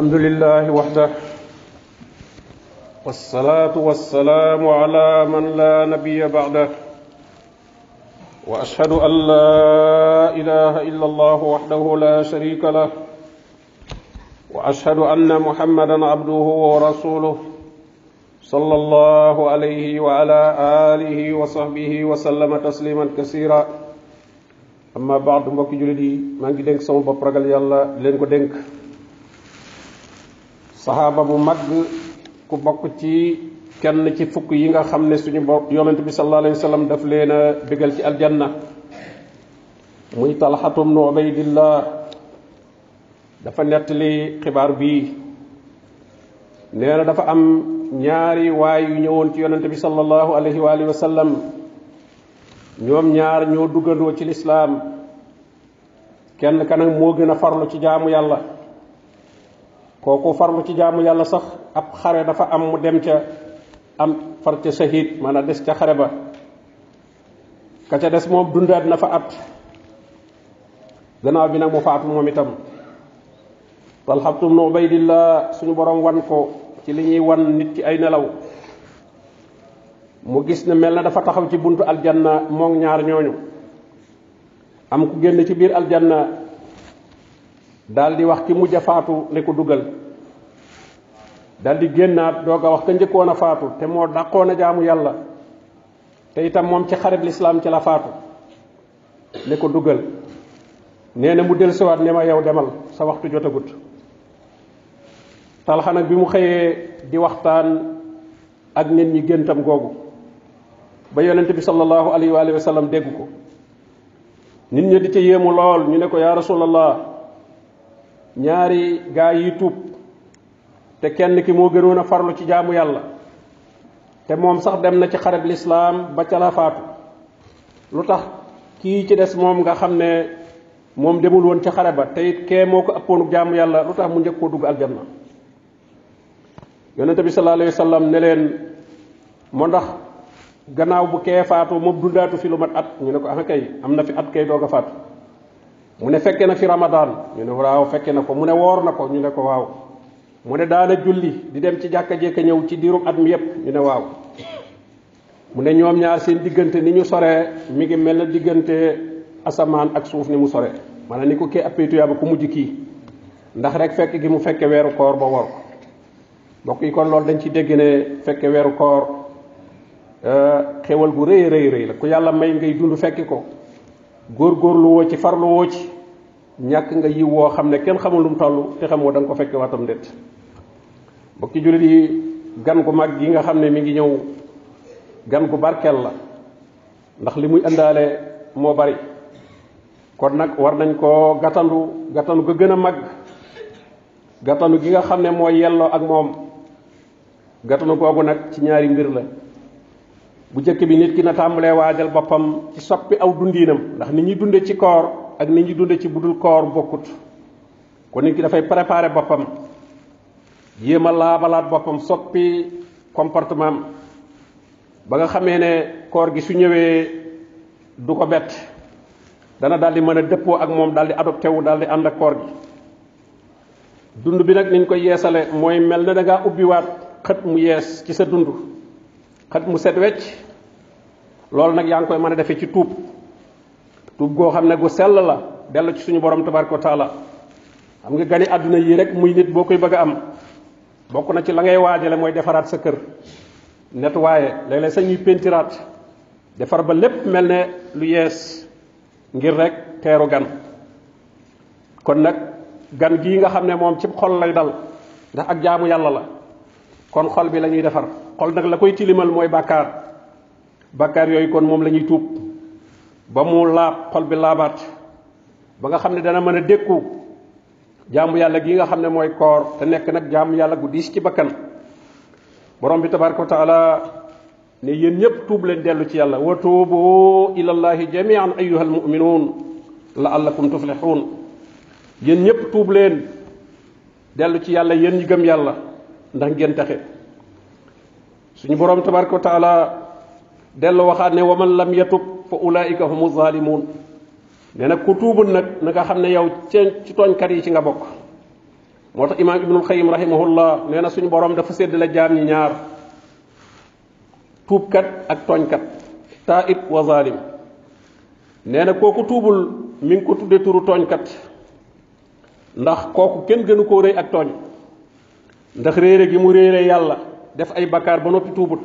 الحمد لله وحده. والصلاة والسلام على من لا نبي بعده. وأشهد أن لا إله إلا الله وحده لا شريك له. وأشهد أن محمدا عبده ورسوله صلى الله عليه وعلى آله وصحبه وسلم تسليما كثيرا. أما بعد dénk sama bopp ragal yàlla leen ko dénk saxaaba bu mag ku bokk ci kenn ci fukk yi nga xam ne suñu bopp yonent bi sallallahu alayhi wa sallam daf leen a bégal ci aljanna muy talxatu bnu ubaydillah dafa nettali xibaar bii nee na dafa am ñaari waay yu ñëwoon ci yonent bi sallallahu alayhi wa sallam ñoom ñaar ñoo duggandoo ci lislaam kenn ka nag moo gën a farlu ci jaamu yàlla kooku farlu ci jaamu yàlla sax ab xare dafa am mu dem ca am far ca shahid maanaam des ca xare ba. Ka ca des moom dundaat na fa at. Gannaaw bi nag mu faatu moom itam. Talxabtu bnu ubaydillah suñu borom wan ko ci li wan nit ci ay nelaw. Mu gis ne mel na dafa taxaw ci buntu aljanna moom ñaar ñooñu. Am ku génn ci biir aljanna daal di wax ki mujj a faatu ne ko dugal. Daal di génnaat doog a wax ka njëkkoon a faatu te moo dàqoon a jaamu yàlla. Te itam moom ci xarit lislaam ci la faatu. Ne ko dugal. Nee na mu dellusiwaat ne ma yow demal sa waxtu jotagut. Talxa nag bi mu xëyee di waxtaan ak nit ñi géntam googu. Ba yonent bi sallallahu alayhi wa sallam dégg ko. Nit ñi di ca yéemu lool ñu ne ko yaa rasulallah ñaari gaa yi tuub te kenn ki moo gënoon a farlu ci jaamu yàlla te moom sax dem na ci xareb lislaam ba ca la faatu. lu tax kii ci des moom nga xam ne moom demul woon ci xare ba te it kee moo ko ëppoonu jaamu yàlla lu tax mu njëkk koo dugg aljanna. Yonente bi sallallahu alayhi wa sallam ne leen moo ndax gannaaw bu kee faatu moom dundaatu fi lu mat at ñu ne ko ah kay am fi at kay doog a faatu mu ne fekke na fi ramadan. Ñu ne waaw fekke na ko. Mu ne woor na ko. Ñu ne ko waaw. Mu ne daana julli di dem ci jàkka jekka ñëw ci diirum at mi yépp. Ñu ne waaw. Mu ne ñoom ñaar seen diggante ni ñu soree mi ngi mel na diggante asamaan ak suuf ni mu soree maanaam ni ko kee appee tuyaaba ku mujj kii. Ndax rek fekk gi mu fekke weeru koor ba wor ko. Mbokk yi kon loolu dañ ci dégg ne fekke weeru koor euh, xewal gu rëy rëy rëy la. Ku yàlla may ngay dund fekki ko. Góor-góorlu woo ci farlu woo ci. Ñàkk nga yiw woo xam ne kenn xamul lu mu toll te xamoo da nga ko fekke waatam ndet mbokki jullit yi gan gu mag gi nga xam ne mi ngi ñëw gan gu barkeel la. Ndax li muy indaale moo bari. Kon nag war nañ koo gàttandu gàttandu ga gën a mag. Gàttandu gi nga xam ne mooy yelloo ak moom. Gàttandu googu nag ci ñaari mbir la bu jëkk bi nit ki na tàmbalee waajal boppam ci soppi aw dundiinam. Ndax nit ñi dunde ci koor ak nit ñi dunde ci budul koor bokkut. Kon nit ki dafay préparer boppam. Jéem a laabalaat boppam soppi comportement ba nga xamee ne koor gi su ñëwee du ko bett. Dana daal di mën a dëppoo ak moom daal di adopté wu daal di ànd ak koor gi. Dund bi nag niñ koy yeesale mooy mel na da ngaa ubbiwaat xët mu yees ci sa dund xët mu set wecc loolu nag yaa ngi koy mën a defee ci tuub. Tuub goo xam gu sell la dellu ci suñu borom tabaraka taala. Xam nga gani àdduna yii rek muy nit boo bëgg am bokk na ci la ngay waajale mooy defaraat sa kër. Nettoyé defar ba lépp mel lu yees ngir rek teeru gan. Kon nag gan gii nga xam ne ci xol lay dal ndax ak jaamu yàlla la. Kon xol bi la defar xol nag la koy tilimal mooy bàkkaar. Bàkkaar yooyu kon moom la ñuy tuub. Ba mu laab xol bi laabaat. Ba nga xam ne dana mën a dékku. Jaamu yàlla gi nga xam ne mooy koor te nekk nag jaamu yàlla gu diis ci bakkan. Borom bi tabaraka taala ne yéen ñëpp tuub leen dellu ci yàlla. Wa tuubu ilallahi jamian ayuha almuminuun laallakum tuflixuun yéen ñëpp tuub leen dellu ci yàlla yéen ñi gëm yàlla. Ndax ngeen taxe suñu borom tabaraka taala dellu waxaat ne wa man lam yatub fa ulaika humu zalimun nee nag ku tuubul nga xam ne yow ci tooñkat yi ci nga bokk moo tax imaam ibnul xayim rahimahullah nee na suñu borom dafa séddale jaam ñi ñaar tuubkat ak tooñkat taib wa zalim nee na kooku tuubul mi ko tudde turu tooñkat ndax kooku kenn gënu koo rëy ak tooñ ndax réere gi mu réere yàlla def ay bakkaar ba noppi tuubut.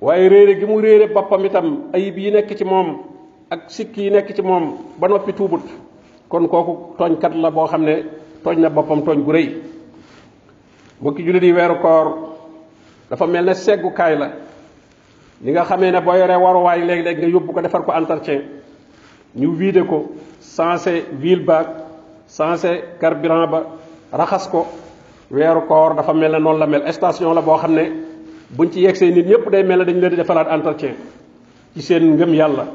waaye réere gi mu réere boppam itam ayib yi nekk ci moom ak sikk yi nekk ci moom ba noppi tuubut. kon kooku tooñkat la boo xam ne tooñ na boppam tooñ gu rëy. mbokki jullit yi weeru koor dafa mel ne seggukaay la. li nga xamee ne boo yoree waruwaay léeg-léeg nga yóbbu ko defar ko entretien. ñu vider ko sensé ville baag sensé carburant ba raxas ko weeru koor dafa mel ne noonu la mel. Station la boo xam ne buñ ci yegsee nit ñëpp day mel dañ leen di defalaat entretien ci seen ngëm yàlla.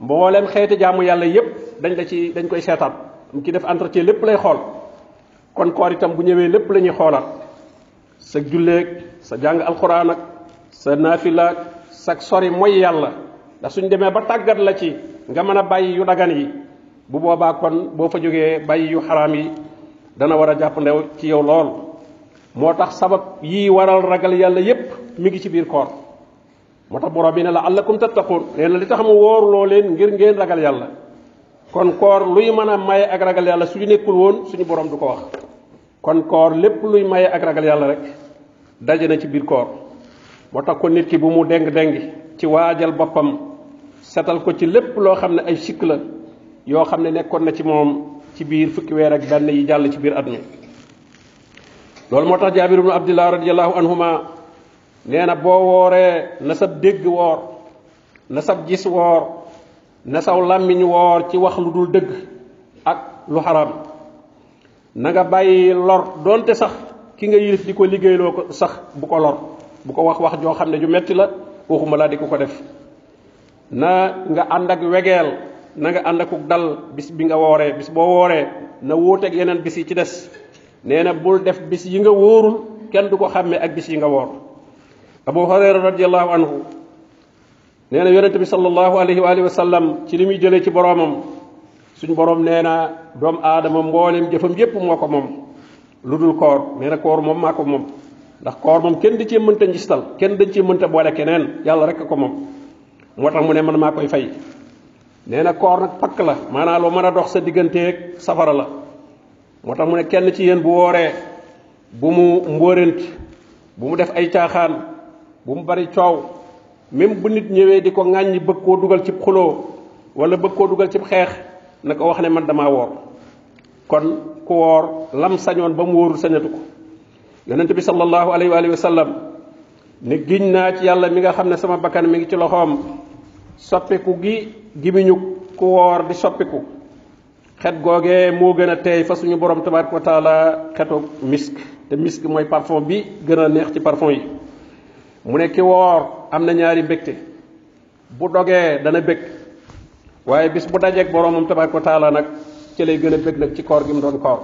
Mbooleem xeeti jaamu yàlla yépp dañ la ci dañ koy seetaat mu ci def entretien lépp lay xool. Kon koor itam bu ñëwee lépp la ñuy xoolaat. Sa julleeg sa jàng alxuraan ak sa naafilaak sa sori mooy yàlla. Ndax suñ demee ba tàggat la ci nga mën a bàyyi yu dagan yi. Bu boobaa kon boo fa jógee bàyyi yu xaraam yi dana war a jàpp ndew ci yow lool moo tax sabab yii waral ragal yàlla yépp mi ngi ci biir koor. Moo tax borom bi ne la allakum tattaqun nee li tax mu wóoruloo leen ngir ngeen ragal yàlla. Kon koor luy mën a maye ak ragal yàlla suñu nekkul woon suñu borom du ko wax. Kon koor lépp luy maye ak ragal yàlla rek daje na ci biir koor. Moo tax ko nit ki bu mu deng dengi ci waajal boppam setal ko ci lépp loo xam ne ay sikk la yoo xam ne na ci moom ci biir fukki weer ak benn yi jàll ci mi loolu moo tax jaabir ibnu abdillah radiallahu anhuma nee na boo wooree na sab dégg woor na sab gis woor na saw làmmiñ ci wax lu dul dëgg ak lu xaraam. Na nga bàyyi lor donte sax ki nga yilif di ko liggéeyloo ko sax bu ko lor bu ko wax wax joo xam ne ju metti la waxuma laa di ko def. Na nga ànd ak na nga ànd dal bis bi nga wooree bis boo wooree na wuuteeg yeneen bis ci des nee na bul def bis yi nga wóorul kenn du ko xàmmee ak bis yi nga woor. Abu hurayra radiallahu anhu nee na yonente bi sallallahu alayhi wa alihi wa sallam ci li muy jëlee ci boroomam suñ boroom nee na doomu aadama mbooleem jëfam yépp moo ko moom koor. Nee na koor moom maa ko moom ndax koor moom kenn di cee mënta njistal kenn dañ cee mënta boole keneen yàlla rek ko moom. Moo tax mu ne man fay. Nee na koor nag pakk la maanaam lu dox sa safara la moo tax mu ne kenn ci yéen bu wooree bu mu bu mu def ay caaxaan bu mu bari coow même bu nit ñëwee di ko ŋàññi bëgg koo dugal cib xuloo wala bëgg koo dugal cib xeex na ko wax ne man damaa woor. Kon ku woor lam sañoon ba mu wóorul sañatu ko. Yonente bi sallallahu alayhi wa alihi wa sallam ne giñ naa ci yàlla mi nga xam ne sama bakkan mi ngi ci loxoom soppiku gi gimiñu ku woor di soppiku xet googee moo gën a teey fa suñu borom tabaraka wa taala xetu misk. Te misk mooy parfum bi gën a neex ci parfum yi. Mu ne ki woor am na ñaari mbégte. Bu dogee dana bég. Waaye bis bu dajeeg boromam tabaraka wa taala nag ci lay gën a bég nag ci koor gi mu doon koor.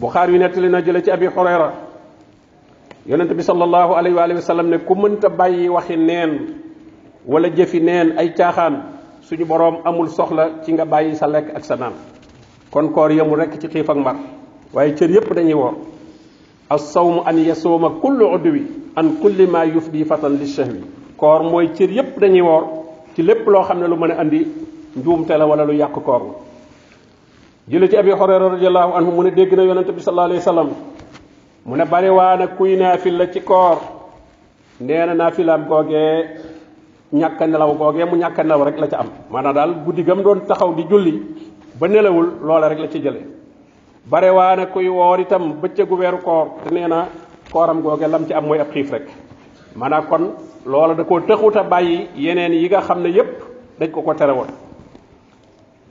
Buxaar yu nettali na jële ci abi xurayra yonente bi sallallahu alayhi wa sallam ne ku mënta bàyyi waxi neen wala jëfi neen ay caaxaan suñu boroom amul soxla ci nga bàyyi sa lekk ak sa naan. Kon koor yemul rekk ci xiif ak mar. Waaye cër yépp dañuy woor. An yasuuma kullu udwi an kulli ma yufdi fatan li shahwi. Koor mooy cër dañuy woor ci lépp loo xam ne lu andi njuumte la wala lu yàq koor la. Ci abi hurayra radiallahu anhu mu ne dégg na yonente bi sallallahu alayhi wa sallam. Mu ne bari waa na kuy ci koor. Nee na naafilaam googee ñàkk nelaw googee mu ñàkk nelaw rek la ca am. Maanaam daal guddi gam doon taxaw di julli ba nelawul loola rek la ci jële. Bare waa na kuy woor itam bëccëgu weeru koor te nee na kooram lam ci am mooy ab xiif rek. Maanaam kon loola da koo tëxut a bàyyi yeneen yi nga xam ne yépp dañ ko ko tere woon.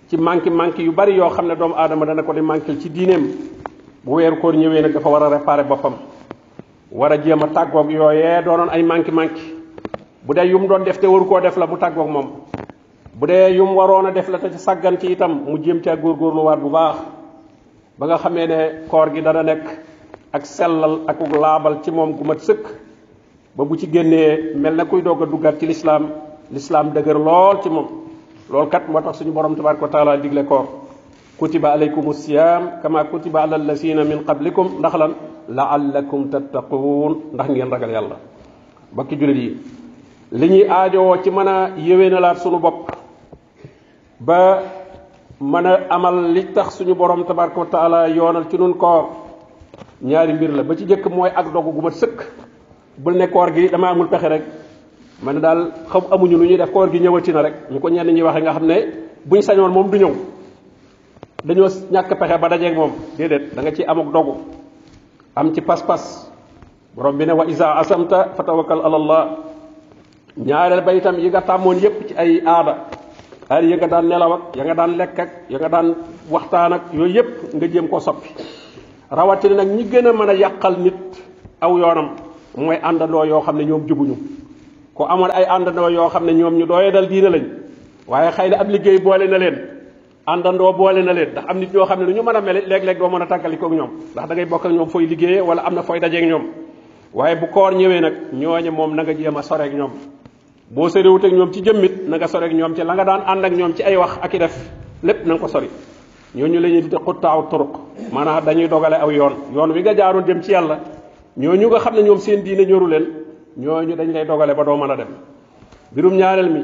Ci manki manki yu bari yoo xam ne doomu aadama dana ko di mankil ci diineem bu weeru koor ñëwee nag dafa war a réparer boppam. War a jéem a tàggoog yooyee ay manki manki bu dee yum doon def te waru koo def la bu tàggoog moom. Bu dee yum waroon a def la te ci sàggan ci itam mu jéem caa góorgóorluwaat bu baax. Ba nga xamee ne koor gi dana nekk ak sellal ak laabal ci moom gu mat sëkk. Ba bu ci génnee mel na kuy doog a ci lislaam lislaam dëgër lool ci moom. Loolu kat moo tax suñu borom tabaraka taala digle koor. Kutiba alaykum siyam kama kutiba ala allasina min qablikum ndax lan? Laallakum tattaquun ndax ngeen ragal yàlla. Bakki julit yi li ñuy aajowoo ci mën a yéwénalaat sunu bopp. Ba mën amal li tax suñu borom tabaraka wa taala yoonal ci nun koor. Ñaari mbir la. Ba ci jëkk mooy ak dogu gu mat sëkk. Bul ne koor gi dama amul pexe rek. Man daal xam amuñu lu ñuy def. Koor gi ñëwati na rek. Ñu ko ñenn ñi waxe nga xam ne sañoon moom du ñëw. Dañoo ñàkk pexe ba dajeeg moom. Déedéet da nga ci amuk dogu. Am ci pas-pas. Borom bi ne wa isa asamta fa tawakkal ala allah ñaareel ba itam yi nga tàmmoon yépp ci ay aada. Aada ya nga daan nelaw ak ya nga daan lekk ak ya nga daan waxtaan ak yooyu yépp nga jéem koo soppi. Rawatina nag ñi gën a mën a yàqal nit aw yoonam mooy àndandoo yoo xam ne ñoom jubuñu. Ku amoon ay àndandoo yoo xam ne ñoom ñu dooyee dal diina lañ waaye xëy na ab liggéey boole na leen àndandoo boole na leen ndax am nit ñoo xam ne lu ñu mën a mel léeg-léeg doo mën a tàggalikoog ñoom ndax da ngay bokk ak ñoom wala am na fooy dajeeg ñoom. Waaye bu koor ñëwee nag ñooñe moom na nga jéem a soreeg ñoom. Boo soriwut ak ñoom ci jëmmit na nga ak ñoom ci la nga daan ànd ak ñoom ci ay wax ak i def lépp na nga ko sori. Ñooñu la ñuy di xuttaaw turuq maanaam dañuy dogale aw yoon. Yoon wi nga jaaroon dem ci yàlla ñooñu nga xam ne ñoom seen diine ñoru leen ñooñu dañ lay dogale ba doo mën a dem. Birum ñaareel mi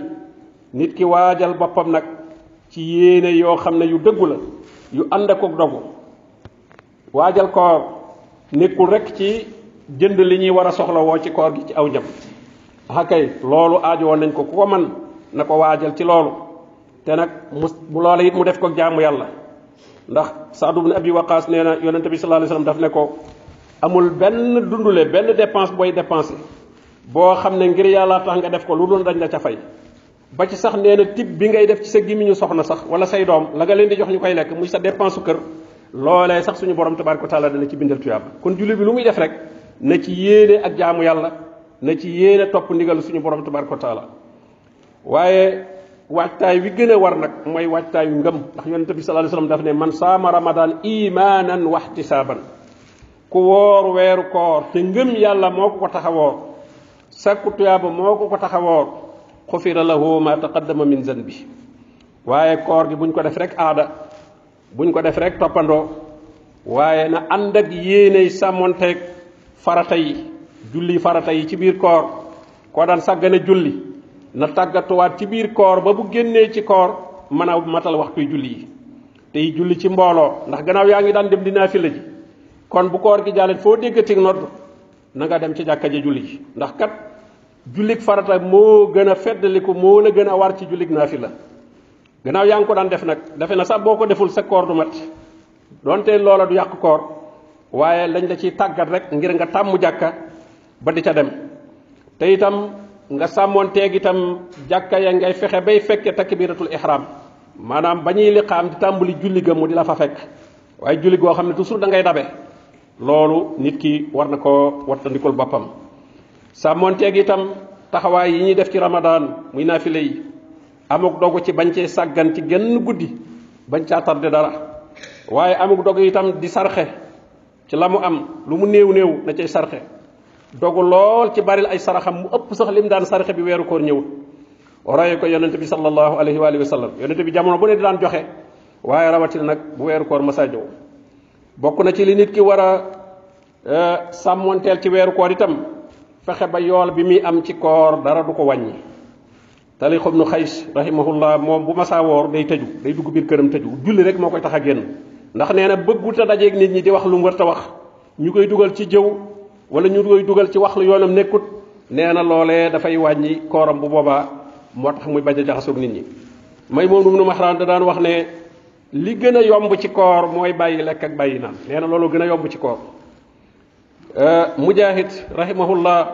nit ki waajal boppam nag ci yéene yoo xam ne yu dëggu la yu ànd ak dogu. Waajal koor nekkul rek ci jënd li ñuy war a soxla woo ci koor gi ci aw njam. Ah kay loolu aajo woon nañ ko ku ko man na ko waajal ci loolu te nag mu bu loola it mu def ko jaamu yàlla ndax saadu ibn abi waqaas nee na yonente bi sallallahu alayhi wasallam daf ne ko amul benn dundule benn dépense booy dépensé boo xam ne ngir yàlla tax nga def ko lu dul dañ la ca fay ba ci sax nee na tib bi ngay def ci sa gimiñu soxna sax wala say doom la nga leen di jox ñu koy lekk muy sa dépense su kër loolee sax suñu borom tabaraka taala dana ci bindal tuyaaba kon julli bi lu muy def rek na ci yéene ak jaamu yàlla na ci yéene topp ndigal suñu borom tabaraka taala. waaye waajtaay wi gën a war nag mooy waajtaayu ngëm. ndax yonente bi sallallahu alayhi daf ne man saama ramadan imanan wahtisaban ku woor weeru koor te ngëm yàlla moo ko ko taxawoor sakku tuyaaba moo ko ko taxawoor xufira lahu ma taqaddama min zanbi. Waaye koor gi buñ ko def rek aada buñ ko def rek toppandoo waaye na ànd ak yéeney sàmmonteeg farata yi. Julli farata yi ci biir koor. Koo daan sàggane julli na tàggatuwaat ci biir koor ba bu génnee ci koor mën a matal waxtuy julli yi. Julli ci mbooloo ndax gannaaw yaa ngi daan dem ji. Kon bu koor gi jàllet foo déggati nodd na nga dem ci jàkka ja julli ji. Ndax kat jullik farata moo gën a feddaliku moo la gën a war ci jullik naafila. Gannaaw yaa ngi ko daan def nag defe na sax boo ko deful sa koor du mat. Donte loola du yàq koor waaye lañ la ciy tàggat rek ngir nga tàmmu jàkka ba di ca dem. Te itam nga sàmmoon teeg itam jàkka ya ngay fexe bay fekke takbiratul ihram. Maanaam ba ñuy liqaam di tàmbali julli ga mu di la fa fekk. Waaye julli goo xam ne toujours da ngay dabe. Loolu nit ki war na koo wattandikul boppam. Sàmmoon teeg itam taxawaay yi ñuy def ci ramadan muy naafile yi. Amuk dogu ci bañ cee sàggan ci genn guddi bañ caa tardé dara. Waaye amuk dogu itam di sarxe. Ci la am lu mu néew néew na cay sarxe dogu lool ci baril ay saraxam mu ëpp sax lim daan sarxe bi weeru koor ñëwut. Roye ko yonente bi sallallahu alayhi wa sallam. Yonente bi jamono bu ne daan joxe waaye rawatina nag bu weeru koor masa ñëw bokk na ci li nit ki war a sàmmonteel ci koor itam ba bi am ci koor dara du ko wàññi. Tali xob nu xays rahimahullah moom bu masaa woor day tëju day dugg biir këram tëju. Julli rek moo koy tax a génn. Ndax nee na bëggut a dajeeg nit ñi di wax lu wax. Ci jëw wala ñu koy dugal ci wax lu yoonam nekkut nee na loolee dafay wàññi kooram bu boobaa moo tax muy bañ a jaxasoog nit ñi. May moom nu nu maxraan da daan wax ne li gën a yomb ci koor mooy bàyyi lekk ak bàyyi naan. Nee na loolu gën a yomb ci koor. Mujahid rahimahullah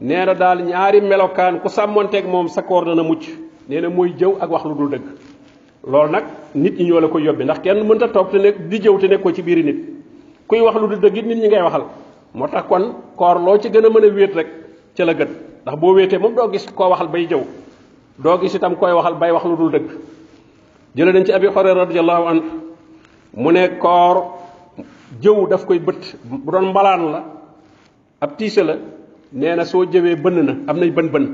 nee na daal ñaari melokaan ku sàmmonteeg moom sa koor dana mucc. Nee na mooy jëw ak wax lu dul dëgg. Loolu nag nit ñi ñoo la koy yóbbi ndax kenn mënta toog te nekk di jëw te nekkoo ci biiri nit. Kuy wax lu dul nit ñi ngay waxal. Moo tax kon koor loo ci gën a mën a wéet rek ca la gën. ndax boo wéetee moom doo gis koo waxal bay jëw doo gis itam koy waxal bay wax lu dul dëgg. jële nañ ci abi xoreyra radiallahu anhu mu ne koor jëw daf koy bët bu doon mbalaan la ab tiise la nee na soo jëwee bënn na am nay bën bën.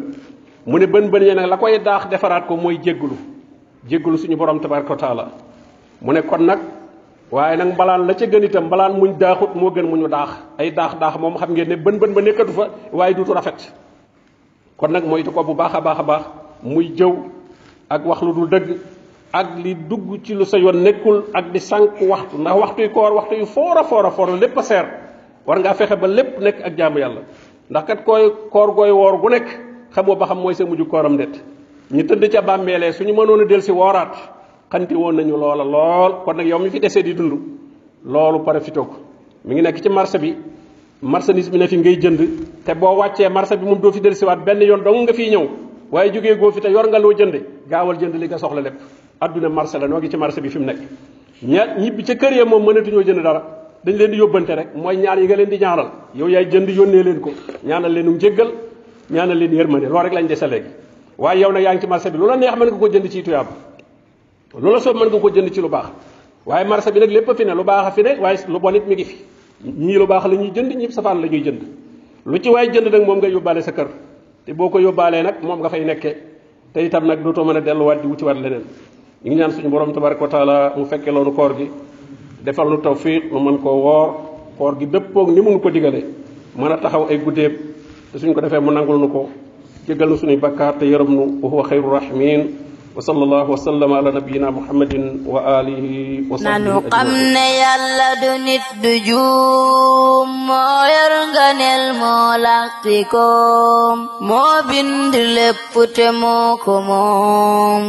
mu ne bën bën nag la koy daax defaraat ko mooy jéggulu jéggulu suñu borom tabaraka taala. mu ne kon waaye nag mbalaan la ca gën itam mbalaan muñ daaxut moo gën muñu daax. Ay daax daax moom xam ngeen ne bën bën ba nekkatu fa waaye duutu rafet. Kon nag moytu ko bu baax a baax a baax muy jëw ak wax lu dul dëgg ak li dugg ci lu sa yoon nekkul ak di sànq waxtu. Ndax waxtu yu koor waxtu yu foor a foor a foor lépp seer. War ngaa fexe ba lépp nekk ak jaamu yàlla. Ndax kat koy koor gooy woor gu nekk xamoo ba xam mooy sa mujj kooram det ñu tëdd ca bàmmeelee suñu mënoon del si wooraat xanti woon nañu loola lool. kon nag yow mi fi desee di dund loolu profité ko. mi ngi nekk ci marché bi. marchandise bi ne fi ngay jënd. te boo wàccee marché bi moom doo fi del siwaat benn yoon dong nga fiy ñëw. waaye jógee goo fi te yor nga loo jënde gaawal jënd li nga soxla lépp. àdduna marché la noo ngi ci marché bi fi mu nekk. ña ñibbi ca kër ya moom mënatuñoo jënd dara. dañ leen di yóbbante rek. mooy ñaan yi nga leen di ñaanal. yow yaay jënd yónnee leen ko. ñaanal leen um jéggal ñaanal leen yërmande. loolu rek lañ dese léegi. waaye yow nag yaa lu neex mën nga jënd ci tuyaab lu la soob mën nga ko jënd ci lu baax. Waaye marché bi nag lépp fi ne lu baax fi ne waaye lu bon it mi ngi fi. Ñii lu baax la ñuy jënd ñii safaan la ñuy jënd. Lu ci waay jënd nag moom nga yóbbaale sa kër. Te boo ko yóbbaalee nag nga fay te itam nag dootoo mën a delluwaat di wuti waat leneen. Ñu ngi ñaan suñu borom tabaraka wa taala mu fekke loonu koor gi defal nu tawfiq nu mën koo woor. Koor gi dëppoog ni mu ko digale mën a taxaw ay guddeeb te suñ ko defee mu nangul nu ko. Jégal nu suñuy bakkaar te yërëm wa rahimin وصلى الله وسلم على نبينا محمد وآله وصحبه أجمعين. نقمنا يا لدن الدجوم ما يرغن الملاقكم ما بند لبت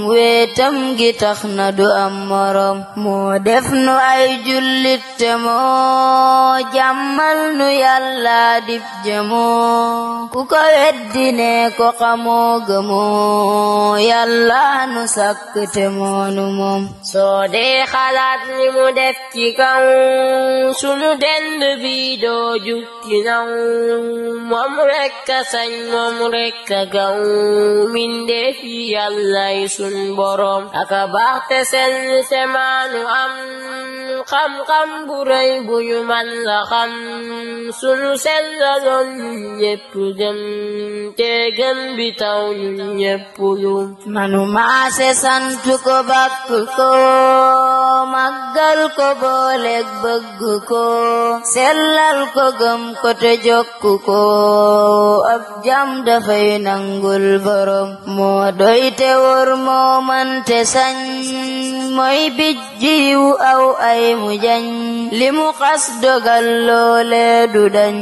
ويتم جتخنا دؤمرم ما دفن أي جلت جملن يا لدف كوكا ودينيكو قمو قمو يا nu sàkk te moonu moom. Soo dee xalaat li mu def ci kaw sunu dend bi doo jukki naw. Moom rekk a sañ moom rekk a gaw. Mindeef yi yàllay sun boroom. Aka baax te sell te maanu am. Xam-xam bu rëy bu man la xam. Sunu sellaloon ñépp gëm te gëm bi taw ñu ñépp yum manu maase sant ko bakk ko màggal ko booleeg bëgg ko. Sellal ko gëm ko te jokk ko. Ab jam dafay nangul borom moo doy te wor moo man te mooy bijjiwu aw ay mu jañ li mu xas dogal loole du dañ.